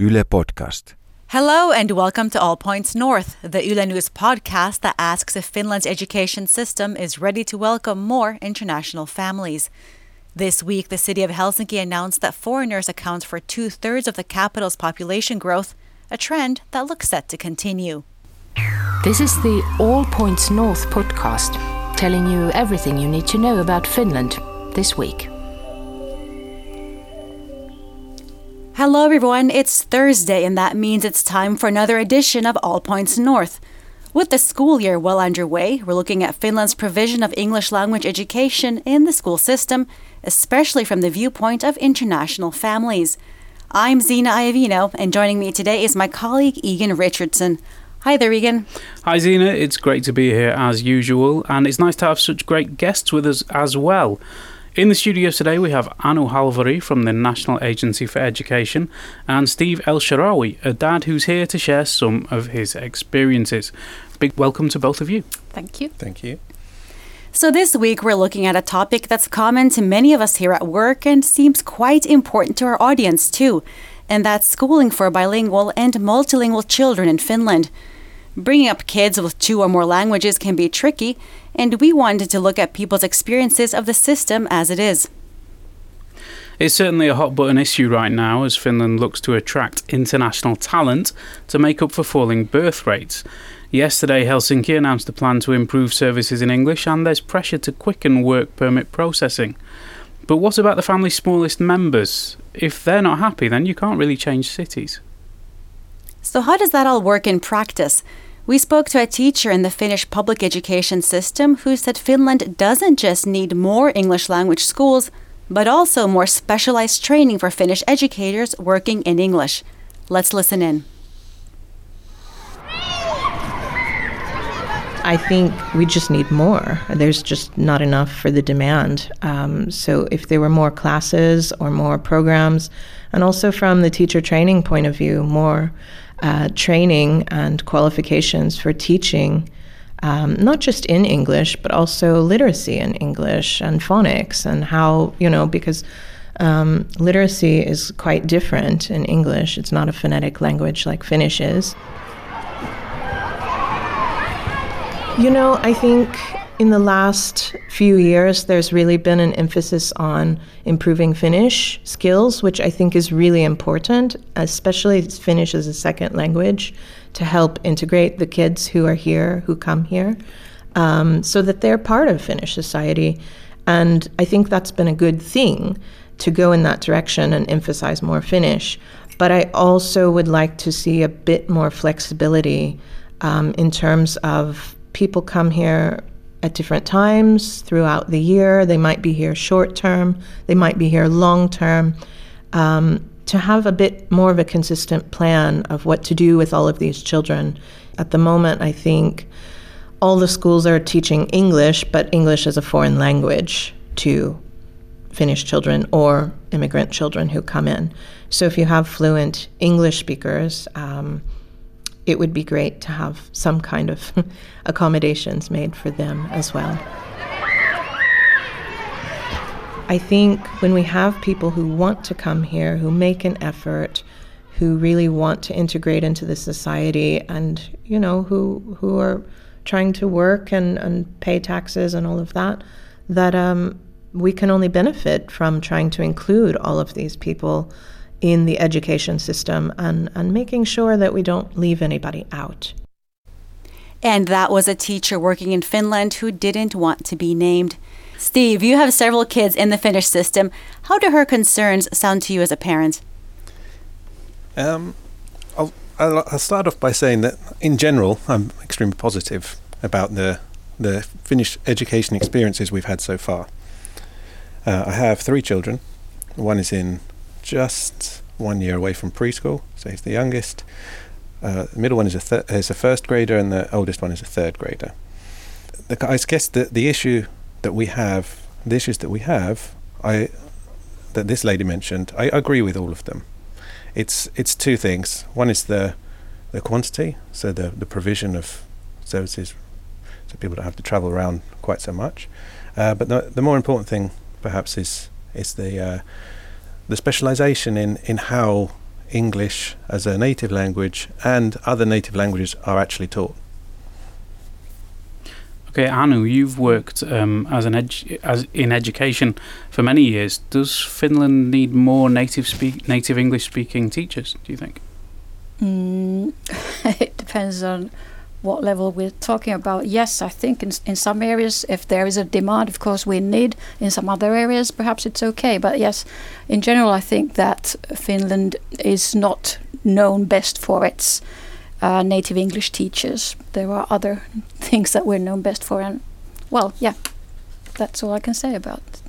Yle Podcast. Hello and welcome to All Points North, the Yle News podcast that asks if Finland's education system is ready to welcome more international families. This week, the city of Helsinki announced that foreigners account for two thirds of the capital's population growth, a trend that looks set to continue. This is the All Points North podcast, telling you everything you need to know about Finland this week. Hello, everyone. It's Thursday, and that means it's time for another edition of All Points North. With the school year well underway, we're looking at Finland's provision of English language education in the school system, especially from the viewpoint of international families. I'm Zena Iovino, and joining me today is my colleague Egan Richardson. Hi there, Egan. Hi, Zena. It's great to be here as usual, and it's nice to have such great guests with us as well. In the studio today, we have Anu Halvari from the National Agency for Education and Steve El Sharawy, a dad who's here to share some of his experiences. Big welcome to both of you. Thank you. Thank you. So, this week we're looking at a topic that's common to many of us here at work and seems quite important to our audience too, and that's schooling for bilingual and multilingual children in Finland. Bringing up kids with two or more languages can be tricky, and we wanted to look at people's experiences of the system as it is. It's certainly a hot button issue right now as Finland looks to attract international talent to make up for falling birth rates. Yesterday, Helsinki announced a plan to improve services in English, and there's pressure to quicken work permit processing. But what about the family's smallest members? If they're not happy, then you can't really change cities. So, how does that all work in practice? We spoke to a teacher in the Finnish public education system who said Finland doesn't just need more English language schools, but also more specialized training for Finnish educators working in English. Let's listen in. I think we just need more. There's just not enough for the demand. Um, so, if there were more classes or more programs, and also from the teacher training point of view, more uh, training and qualifications for teaching, um, not just in English, but also literacy in English and phonics, and how, you know, because um, literacy is quite different in English. It's not a phonetic language like Finnish is. You know, I think in the last few years, there's really been an emphasis on improving Finnish skills, which I think is really important, especially Finnish as a second language, to help integrate the kids who are here, who come here, um, so that they're part of Finnish society. And I think that's been a good thing to go in that direction and emphasize more Finnish. But I also would like to see a bit more flexibility um, in terms of people come here at different times throughout the year. They might be here short term, they might be here long term. Um, to have a bit more of a consistent plan of what to do with all of these children. At the moment, I think all the schools are teaching English, but English as a foreign language to Finnish children or immigrant children who come in. So if you have fluent English speakers, um, it would be great to have some kind of accommodations made for them as well. I think when we have people who want to come here, who make an effort, who really want to integrate into the society and, you know, who who are trying to work and, and pay taxes and all of that, that um, we can only benefit from trying to include all of these people in the education system and, and making sure that we don't leave anybody out. And that was a teacher working in Finland who didn't want to be named. Steve, you have several kids in the Finnish system. How do her concerns sound to you as a parent? Um, I'll, I'll start off by saying that in general, I'm extremely positive about the the Finnish education experiences we've had so far. Uh, I have three children. One is in just one year away from preschool, so he's the youngest. Uh, the middle one is a th- is a first grader, and the oldest one is a third grader. The, I guess the the issue that we have, the issues that we have, I that this lady mentioned, I agree with all of them. It's it's two things. One is the the quantity, so the the provision of services, so people don't have to travel around quite so much. Uh, but the the more important thing, perhaps, is is the uh, the specialization in, in how English as a native language and other native languages are actually taught. Okay, Anu, you've worked um, as an edu- as in education for many years. Does Finland need more native speak native English speaking teachers? Do you think? Mm, it depends on what level we're talking about. Yes, I think in in some areas, if there is a demand, of course we need. In some other areas, perhaps it's okay. But yes, in general, I think that Finland is not known best for its uh, native English teachers. There are other things that we're known best for, and well, yeah, that's all I can say about. it.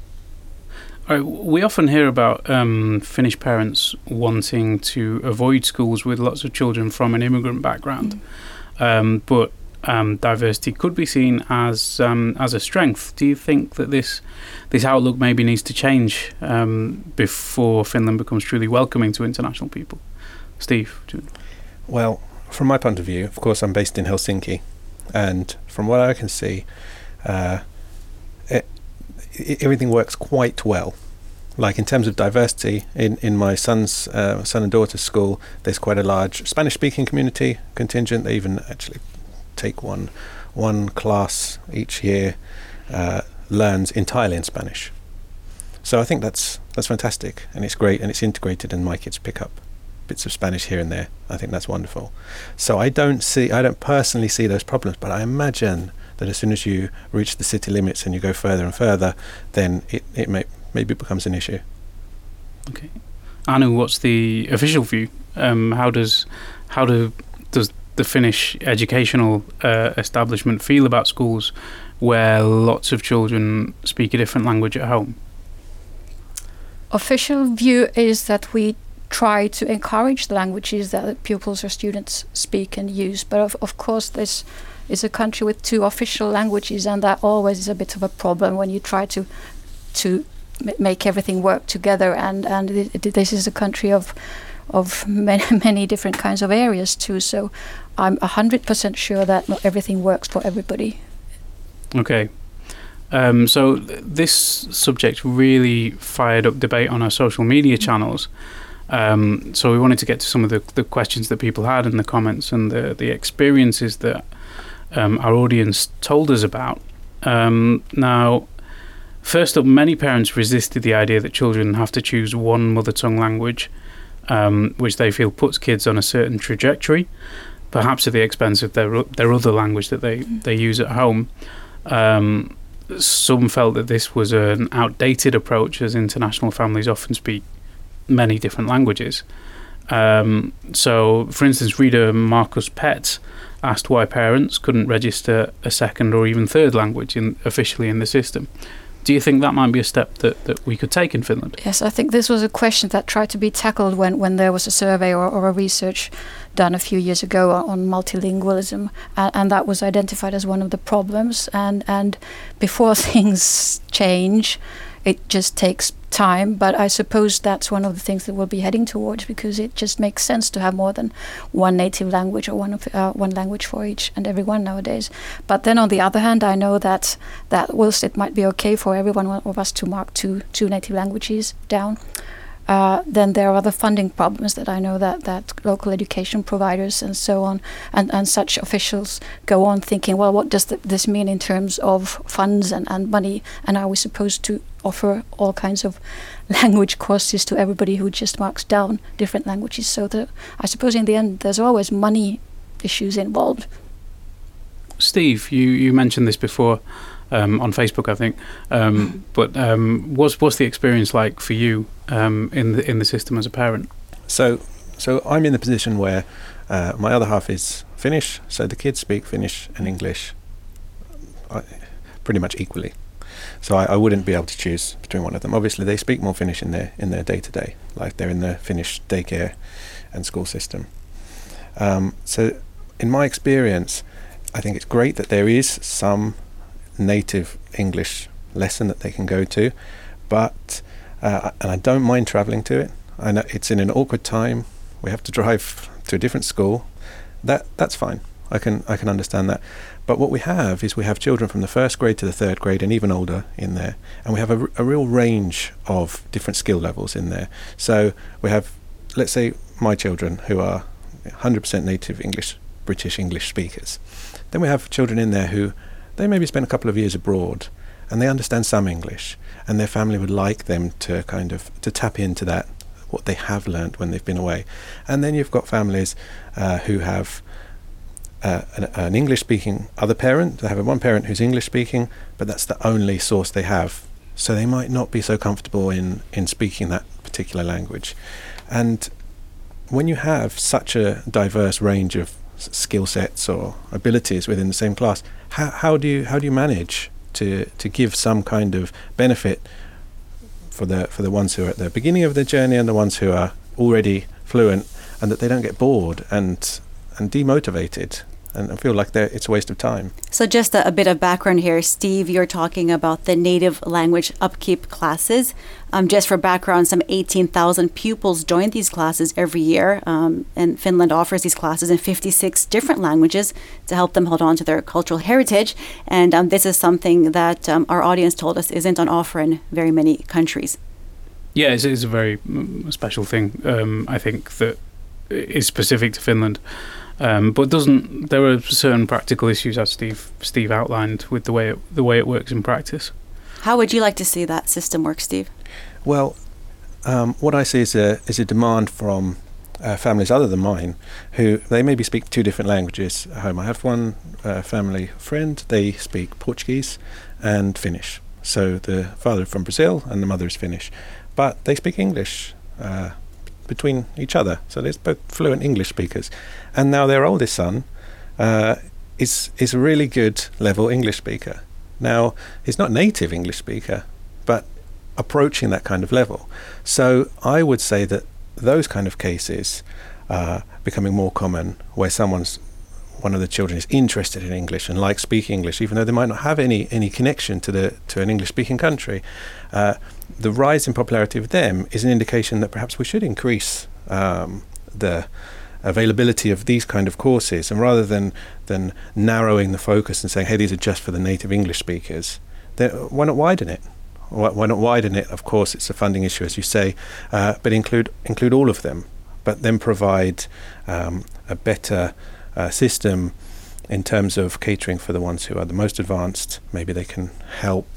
We often hear about um, Finnish parents wanting to avoid schools with lots of children from an immigrant background, um, but um, diversity could be seen as um, as a strength. Do you think that this this outlook maybe needs to change um, before Finland becomes truly welcoming to international people? Steve, Well, from my point of view, of course, I'm based in Helsinki, and from what I can see, uh, it, everything works quite well. Like in terms of diversity, in in my son's uh, son and daughter's school, there's quite a large Spanish-speaking community contingent. They even actually take one one class each year uh, learns entirely in Spanish. So I think that's that's fantastic and it's great and it's integrated and my kids pick up bits of Spanish here and there. I think that's wonderful. So I don't see, I don't personally see those problems, but I imagine that as soon as you reach the city limits and you go further and further, then it, it may, maybe it becomes an issue. Okay, Anu, what's the official view? Um, how does how do does the Finnish educational uh, establishment feel about schools where lots of children speak a different language at home? official view is that we try to encourage the languages that pupils or students speak and use. But of, of course, this is a country with two official languages, and that always is a bit of a problem when you try to to m- make everything work together. And and thi- this is a country of of many many different kinds of areas too. So I'm hundred percent sure that not everything works for everybody. Okay. Um, so th- this subject really fired up debate on our social media channels. Um, so we wanted to get to some of the, the questions that people had in the comments and the, the experiences that um, our audience told us about. Um, now, first up, many parents resisted the idea that children have to choose one mother tongue language, um, which they feel puts kids on a certain trajectory, perhaps at the expense of their their other language that they, they use at home. Um, some felt that this was an outdated approach, as international families often speak many different languages. Um, so, for instance, reader Marcus Pett asked why parents couldn't register a second or even third language in, officially in the system. Do you think that might be a step that, that we could take in Finland? Yes, I think this was a question that tried to be tackled when, when there was a survey or, or a research done a few years ago on, multilingualism, and, and that was identified as one of the problems. And and before things change, it just takes time. But I suppose that's one of the things that we'll be heading towards because it just makes sense to have more than one native language or one of, uh, one language for each and everyone nowadays. But then on the other hand, I know that that whilst it might be okay for every one of us to mark two two native languages down, uh, then there are other funding problems that I know that, that local education providers and so on and, and such officials go on thinking, well, what does th- this mean in terms of funds and, and money? And are we supposed to offer all kinds of language courses to everybody who just marks down different languages? So the, I suppose in the end, there's always money issues involved. Steve, you, you mentioned this before um, on Facebook, I think. Um, but um, what's what's the experience like for you um, in the in the system as a parent? So, so I'm in the position where uh, my other half is Finnish, so the kids speak Finnish and English uh, pretty much equally. So I, I wouldn't be able to choose between one of them. Obviously, they speak more Finnish in their in their day to day, like they're in the Finnish daycare and school system. Um, so, in my experience, I think it's great that there is some native English lesson that they can go to, but uh, and I don't mind travelling to it. I know it's in an awkward time. We have to drive to a different school. That that's fine. I can I can understand that. But what we have is we have children from the first grade to the third grade and even older in there, and we have a, real range of different skill levels in there. So we have, let's say, my children who are 100% native English, British English speakers. Then we have children in there who they maybe spent a couple of years abroad and they understand some English and their family would like them to kind of to tap into that what they have learnt when they've been away. And then you've got families uh, who have uh, an, an English speaking other parent. They have one parent who's English speaking, but that's the only source they have. So they might not be so comfortable in, in speaking that particular language. And when you have such a diverse range of skill sets or abilities within the same class, how, how do you how do you manage to to give some kind of benefit for the for the ones who are at the beginning of the journey and the ones who are already fluent, and that they don't get bored and and demotivated and I feel like it's a waste of time. So, just a, a, bit of background here, Steve. You're talking about the native language upkeep classes. Um, just for background, some 18,000 pupils join these classes every year, um, and Finland offers these classes in 56 different languages to help them hold on to their cultural heritage. And um, this is something that um, our audience told us isn't on offer in very many countries. Yeah, it's, it's a very mm, special thing. Um, I think that is specific to Finland. Um, but doesn't there are certain practical issues as Steve Steve outlined with the way it, the way it works in practice? How would you like to see that system work, Steve? Well, um, what I see is a is a demand from uh, families other than mine who they maybe speak two different languages at home. I have one uh, family friend; they speak Portuguese and Finnish. So the father from Brazil and the mother is Finnish, but they speak English. Uh, between each other. So they're both fluent English speakers. And now their oldest son uh, is is a really good level English speaker. Now he's not native English speaker, but approaching that kind of level. So I would say that those kind of cases are becoming more common, where someone's one of the children is interested in English and likes speaking English, even though they might not have any any connection to the to an English speaking country. Uh, the rise in popularity of them is an indication that perhaps we should increase um, the availability of these kind of courses, and rather than than narrowing the focus and saying, "Hey, these are just for the native English speakers," why not widen it? Why, not widen it? Of course, it's a funding issue, as you say, uh, but include include all of them, but then provide um, a better uh, system in terms of catering for the ones who are the most advanced. Maybe they can help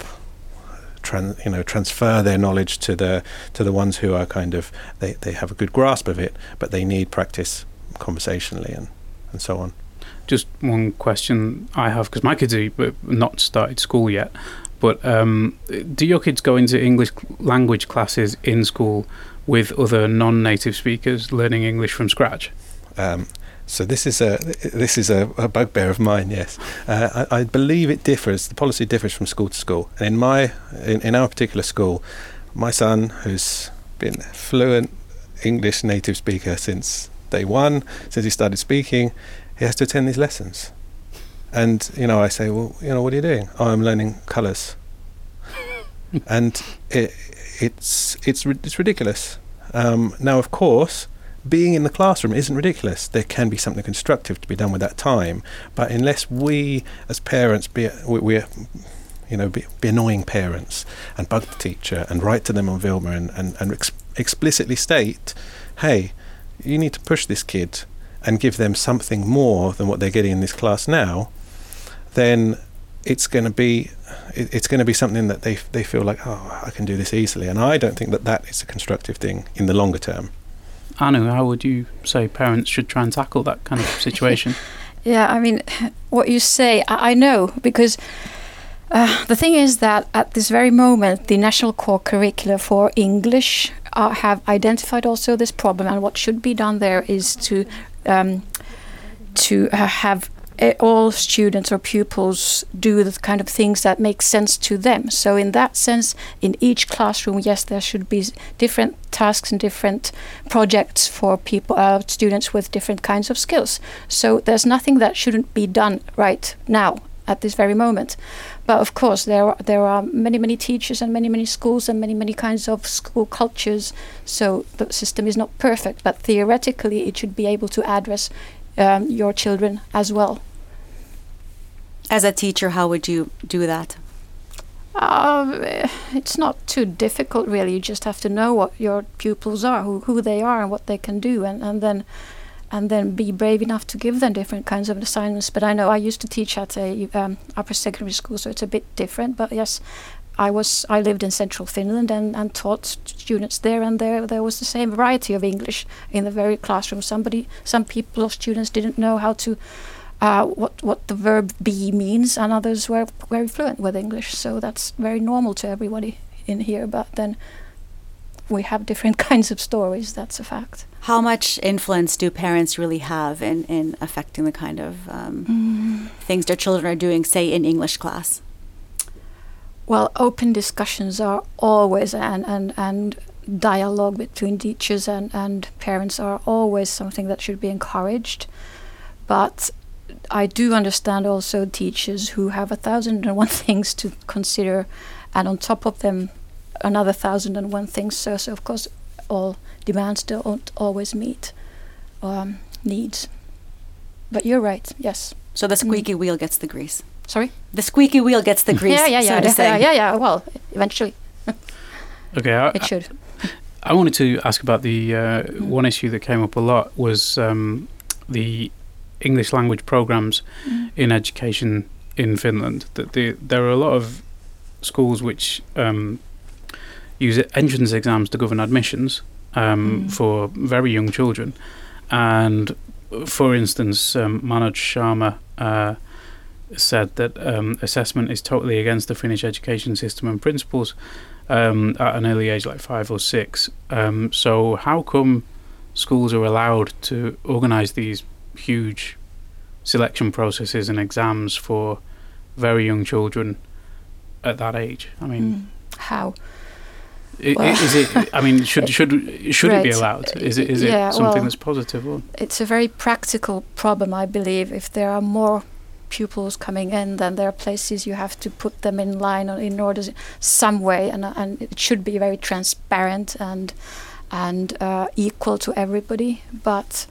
Tran, you know transfer their knowledge to the to the ones who are kind of they, they have a good grasp of it but they need practice conversationally and and so on. Just one question I have because my kids are not started school yet but um, do your kids go into English language classes in school with other non-native speakers learning English from scratch? Um, so this is a this is a, a bugbear of mine. Yes, uh, I, I, believe it differs. The policy differs from school to school. And in my in, in our particular school, my son, who's been fluent English native speaker since day one, since he started speaking, he has to attend these lessons. And you know, I say, well, you know, what are you doing? Oh, I'm learning colours. and it, it's it's it's ridiculous. Um, now, of course, being in the classroom isn't ridiculous. There can be something constructive to be done with that time, but unless we, as parents, be we're you know, be, be, annoying parents and bug the teacher and write to them on Wilma and, and, and ex- explicitly state, hey, you need to push this kid and give them something more than what they're getting in this class now, then it's going to be it, it's going to be something that they they feel like oh I can do this easily, and I don't think that that is a constructive thing in the longer term. Anu, how would you say parents should try and tackle that kind of situation? yeah, I mean, what you say, I, I know because. Uh, the thing is that at this very moment, the national core curricula for English uh, have identified also this problem, and what should be done there is to um, to uh, have all students or pupils do the kind of things that make sense to them. So, in that sense, in each classroom, yes, there should be different tasks and different projects for people, uh, students with different kinds of skills. So, there's nothing that shouldn't be done right now at this very moment. But of course, there are, there are many many teachers and many many schools and many many kinds of school cultures. So the system is not perfect, but theoretically, it should be able to address um, your children as well. As a teacher, how would you do that? Um, it's not too difficult, really. You just have to know what your pupils are, who, who they are, and what they can do, and, and then and then be brave enough to give them different kinds of assignments. But I know I used to teach at a um, upper secondary school, so it's a bit different. But yes, I was I lived in central Finland and, and taught students there, and there there was the same variety of English in the very classroom. Somebody, some people, students didn't know how to. Uh, what what the verb be means, and others were very fluent with English. So that's very normal to everybody in here. But then we have different kinds of stories. That's a fact. How much influence do parents really have in, in affecting the kind of um, mm. things their children are doing, say, in English class? Well, open discussions are always, and, and, and dialogue between teachers and, and parents are always something that should be encouraged. But I do understand also teachers who have a thousand and one things to consider, and on top of them, another thousand and one things. So, so of course, all demands don't always meet um, needs. But you're right. Yes. So the squeaky mm. wheel gets the grease. Sorry. The squeaky wheel gets the grease. yeah, yeah, yeah, so yeah, yeah, yeah. Well, eventually. okay. I, it should. I wanted to ask about the uh, mm. one issue that came up a lot was um, the English language programs mm. in education in Finland. That the, there are a lot of schools which um, use entrance exams to govern admissions um, mm. for very young children. And for instance, um, Manoj Sharma uh, said that um, assessment is totally against the Finnish education system and principles um, at an early age, like five or six. Um, so, how come schools are allowed to organise these huge selection processes and exams for very young children at that age? I mean, mm. how? Well, is it? I mean, should should should right. it be allowed? Is it is yeah, it something well, that's positive? Or? It's a very practical problem, I believe. If there are more pupils coming in, then there are places you have to put them in line in order some way, and and it should be very transparent and and uh, equal to everybody. But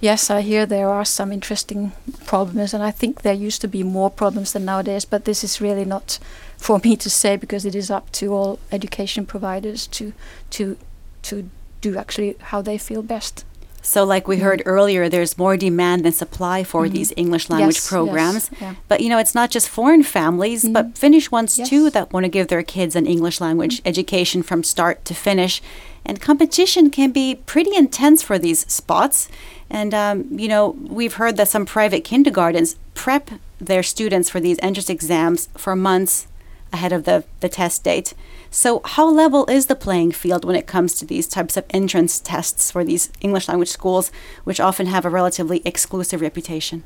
yes, I hear there are some interesting problems, and I think there used to be more problems than nowadays. But this is really not for me to say because it is up to all education providers to to to do actually how they feel best. So, like we heard earlier, there's more demand than supply for mm. these English language yes, programs. Yes, yeah. But you know, it's not just foreign families, mm. but Finnish ones yes. too that want to give their kids an English language mm. education from start to finish. And competition can be pretty intense for these spots. And um, you know, we've heard that some private kindergartens prep their students for these entrance exams for months ahead of the, the test date. So, how level is the playing field when it comes to these types of entrance tests for these English language schools, which often have a relatively exclusive reputation?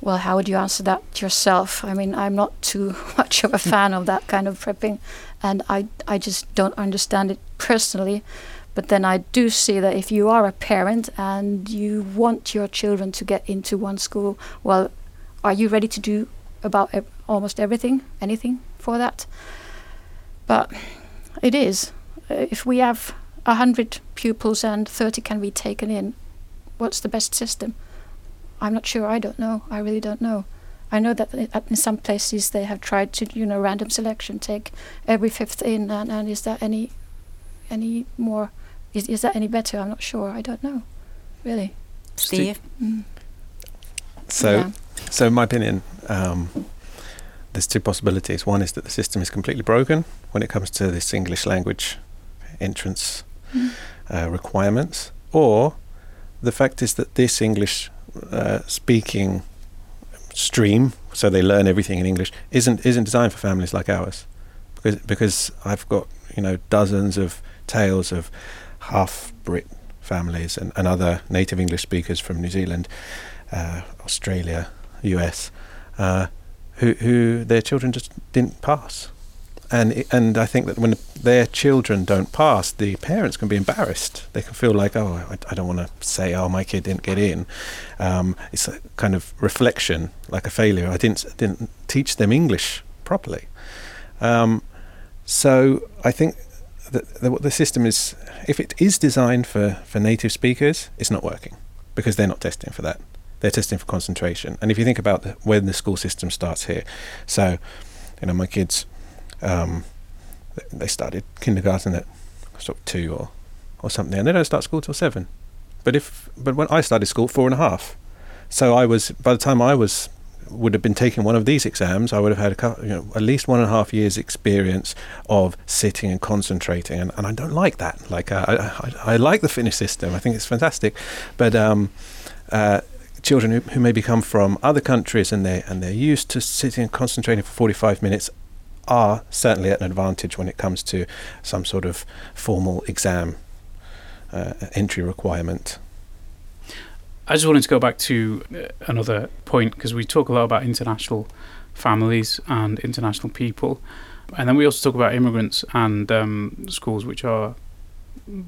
Well, how would you answer that yourself? I mean, I'm not too much of a fan of that kind of prepping, and I, I just don't understand it personally. But then I do see that if you are a parent and you want your children to get into one school, well, are you ready to do about e- almost everything, anything for that? But it is. If we have 100 pupils and 30 can be taken in, what's the best system? I'm not sure. I don't know. I really don't know. I know that in some places they have tried to, you know, random selection, take every fifth in, and, and is that any, any more, is, is that any better? I'm not sure. I don't know, really. Steve. Mm. So, yeah. so in my opinion, um, there's two possibilities. One is that the system is completely broken when it comes to this English language entrance mm. uh, requirements, or the fact is that this English uh, speaking stream, so they learn everything in English, isn't isn't designed for families like ours, because because I've got you know dozens of tales of half Brit families and, and other native English speakers from New Zealand, uh, Australia, US, uh, who who their children just didn't pass, and and I think that when their children don't pass, the parents can be embarrassed. They can feel like, oh, I, I don't want to say, oh, my kid didn't get in. Um, it's a kind of reflection, like a failure. I didn't didn't teach them English properly. Um, so I think that the, the system is, if it is designed for for native speakers, it's not working because they're not testing for that they're testing for concentration. And if you think about the, when the school system starts here, so you know my kids um, they started kindergarten at sort of two or or something, and they don't start school till seven. But if but when I started school, four and a half. So I was by the time I was would have been taking one of these exams, I would have had a couple, you know, at least one and a half years experience of sitting and concentrating, and, and I don't like that. Like uh, I, I, I like the Finnish system. I think it's fantastic, but um, uh, children who, who maybe come from other countries and they and they're used to sitting and concentrating for 45 minutes are certainly at an advantage when it comes to some sort of formal exam uh, entry requirement. I just wanted to go back to uh, another point because we talk a lot about international families and international people, and then we also talk about immigrants and um, schools which are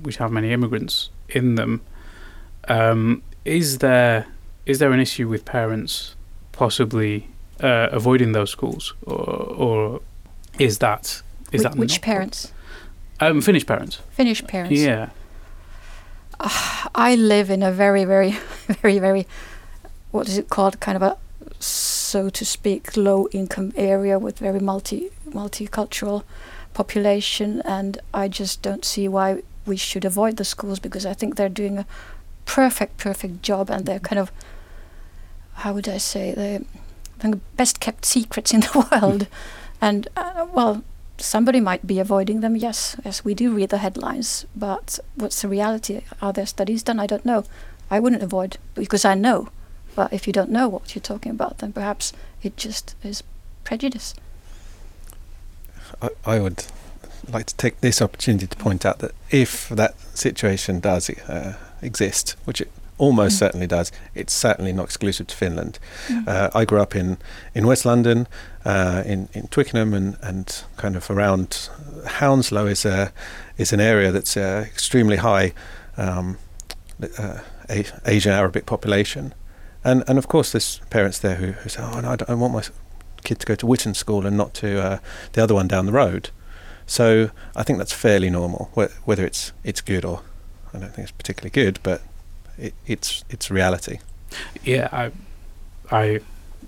which have many immigrants in them. Um, is there is there an issue with parents possibly uh, avoiding those schools, or, or is that is Wh- that which parents? Um, Finnish parents. Finnish parents. Yeah. I live in a very, very, very, very, what is it called? Kind of a, so to speak, low income area with very multi multicultural population, and I just don't see why we should avoid the schools because I think they're doing a perfect, perfect job, and they're kind of, how would I say, they're the best kept secrets in the world, and uh, well, somebody might be avoiding them. Yes, yes, we do read the headlines, but what's the reality? Are there studies done? I don't know. I wouldn't avoid because I know. But if you don't know what you're talking about, then perhaps it just is prejudice. I, I would like to take this opportunity to point out that if that situation does uh, exist, which it almost Mm. certainly does, it's certainly not exclusive to Finland. Mm. Uh, I grew up in, in West London, uh, in, in Twickenham, and, and kind of around Hounslow is a is an area that's uh, extremely high um, uh, A- Asian Arabic population, and and of course there's parents there who, who say, oh no, I, I want my kid to go to Whitton School and not to uh, the other one down the road. So I think that's fairly normal. Wh- Whether it's it's good or I don't think it's particularly good, but it, it's it's reality. Yeah, I, I,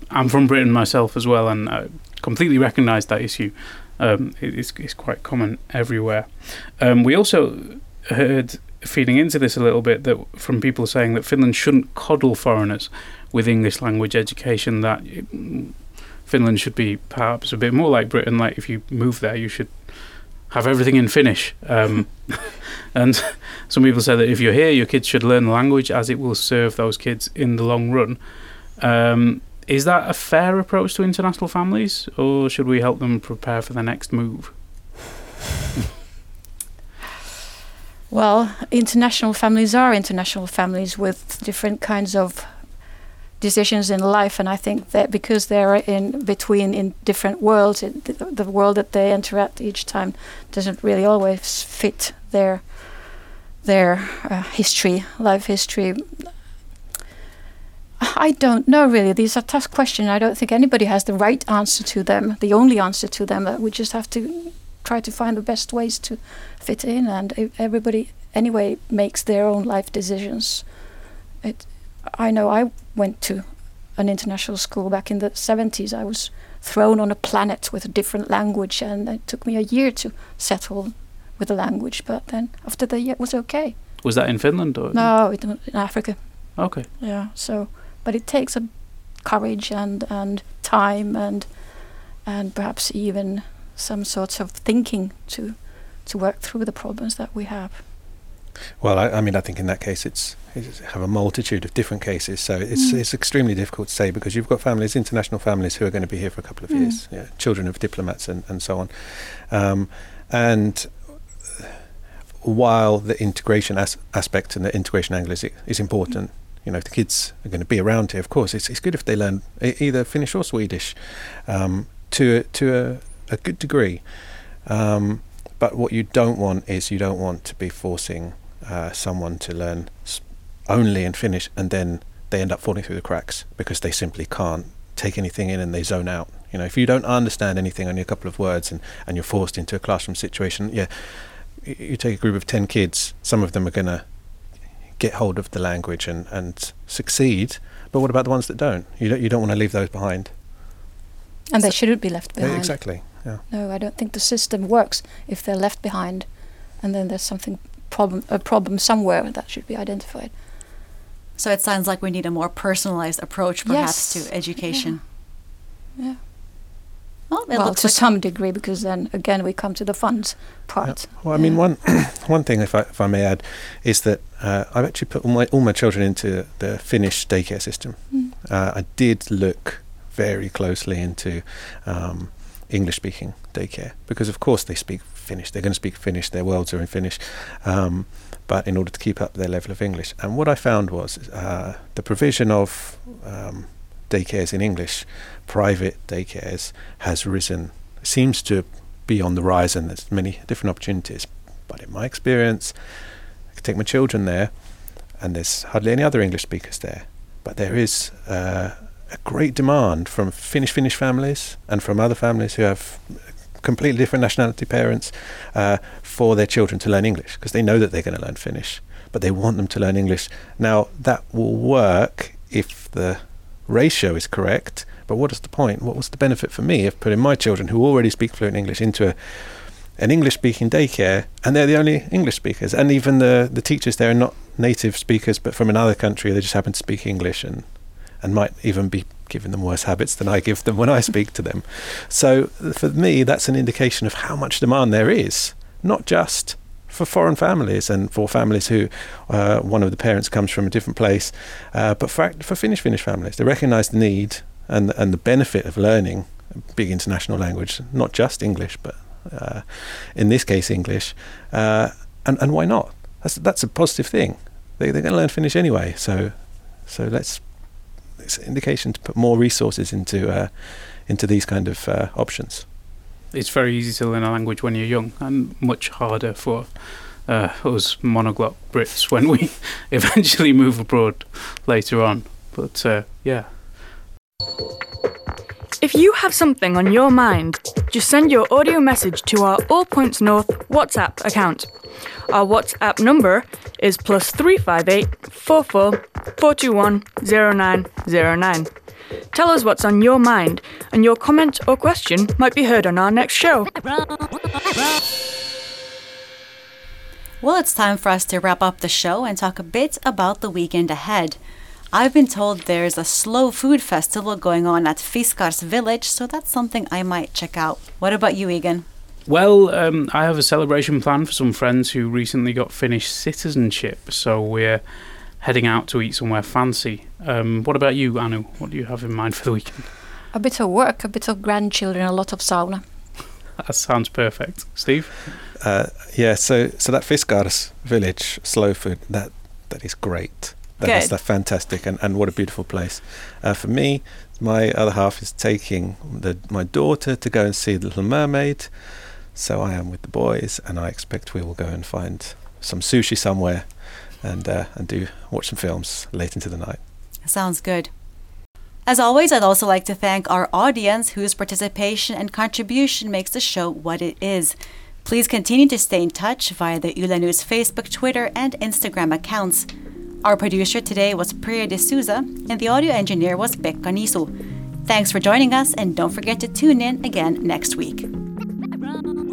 I'm from Britain myself as well, and I completely recognise that issue. Um, it, it's, it's quite common everywhere. Um, we also heard feeding into this a little bit that from people saying that Finland shouldn't coddle foreigners with English language education. That it, Finland should be perhaps a bit more like Britain. Like if you move there, you should have everything in Finnish. Um, and some people say that if you're here, your kids should learn the language as it will serve those kids in the long run. Um, is that a fair approach to international families, or should we help them prepare for the next move? Well, international families are international families with different kinds of decisions in life, and I think that because they're in between in different worlds, it, the, the world that they enter at each time doesn't really always fit their their uh, history, life history. I don't know really. These are tough questions. I don't think anybody has the right answer to them, the only answer to them. Uh, we just have to try to find the best ways to fit in, and everybody anyway makes their own life decisions. It, I know I went to an international school back in the 70s. I was thrown on a planet with a different language, and it took me a year to settle with the language. But then after the year, it was okay. Was that in Finland or No, it, in Africa. Okay. Yeah. So, but it takes a courage and and time and and perhaps even some sorts of thinking to to work through the problems that we have. Well, I, I mean, I think in that case, it's, it's have a multitude of different cases. So it's Mm. it's extremely difficult to say because you've got families, international families, who are going to be here for a couple of Mm. years, yeah, children of diplomats and and so on, um, and while the integration as- aspect and the integration angle is is important. You know, if the kids are going to be around here, of course, it's, it's good if they learn either Finnish or Swedish um, to a, to a, a good degree. Um, but what you don't want is you don't want to be forcing uh, someone to learn only in Finnish and then they end up falling through the cracks because they simply can't take anything in and they zone out. You know, if you don't understand anything, only a couple of words, and, and you're forced into a classroom situation, yeah, you take a group of 10 kids, some of them are going to get hold of the language and, and succeed. But what about the ones that don't? You don't, you don't want to leave those behind. And they shouldn't be left Yeah, behind. exactly. Yeah. No, I don't think the system works if they're left behind, and then there's something problem a problem somewhere that should be identified. So it sounds like we need a more personalized approach, perhaps, Yes. to education. Yeah. Well, well, to like some degree, because then again we come to the funds part. Well, I mean, one one thing, if I if I may add, is that uh, I've actually put all my all my children into the Finnish daycare system. Mm. Uh, I did look very closely into um, English speaking daycare because, of course, they speak Finnish. They're going to speak Finnish. Their worlds are in Finnish. Um, but in order to keep up their level of English, and what I found was uh, the provision of um, daycares in English, private daycares, has risen. Seems to be on the rise, and there's many different opportunities. But in my experience, I take my children there, and there's hardly any other English speakers there. But there is uh, a great demand from Finnish Finnish families and from other families who have completely different nationality parents uh, for their children to learn English because they know that they're going to learn Finnish, but they want them to learn English. Now that will work if the ratio is correct. But what is the point? What was the benefit for me of putting my children who already speak fluent English into a, an English speaking daycare and they're the only English speakers and even the, the teachers there are not native speakers but from another country they just happen to speak English and and might even be giving them worse habits than I give them when I speak to them. So for me that's an indication of how much demand there is, not just for foreign families and for families who uh, one of the parents comes from a different place, uh, but for, for Finnish Finnish families, they recognise the need and and the benefit of learning a big international language, not just English, but uh, in this case English, uh, and and why not? That's that's a positive thing. They they're going to learn Finnish anyway, so so let's it's an indication to put more resources into uh, into these kind of uh, options. It's very easy to learn a language when you're young, and much harder for uh, us monoglot Brits when we eventually move abroad later on. But uh, yeah, If you have something on your mind, just send your audio message to our All Points North WhatsApp account. Our WhatsApp number is plus 358 44 421 0909. Tell us what's on your mind, and your comment or question might be heard on our next show. Well, it's time for us to wrap up the show and talk a bit about the weekend ahead. I've been told there's a slow food festival going on at Fiskars village, so that's something I might check out. What about you, Egan? Well, um, I have a celebration planned for some friends who recently got Finnish citizenship, so we're heading out to eat somewhere fancy. Um, what about you, Anu? What do you have in mind for the weekend? A bit of work, a bit of grandchildren, a lot of sauna. That sounds perfect. Steve? Uh, yeah, so so that Fiskars village slow food that that is great. That is Good. that fantastic, and, and what a beautiful place. Uh, for me, my other half is taking the, my daughter to go and see the Little Mermaid. So I am with the boys, and I expect we will go and find some sushi somewhere, and uh, and do watch some films late into the night. Sounds good. As always, I'd also like to thank our audience whose participation and contribution makes the show what it is. Please continue to stay in touch via the Yle News Facebook, Twitter, and Instagram accounts. Our producer today was Priya D'Souza, and the audio engineer was Pekka Nisu. Thanks for joining us, and don't forget to tune in again next week. Brown.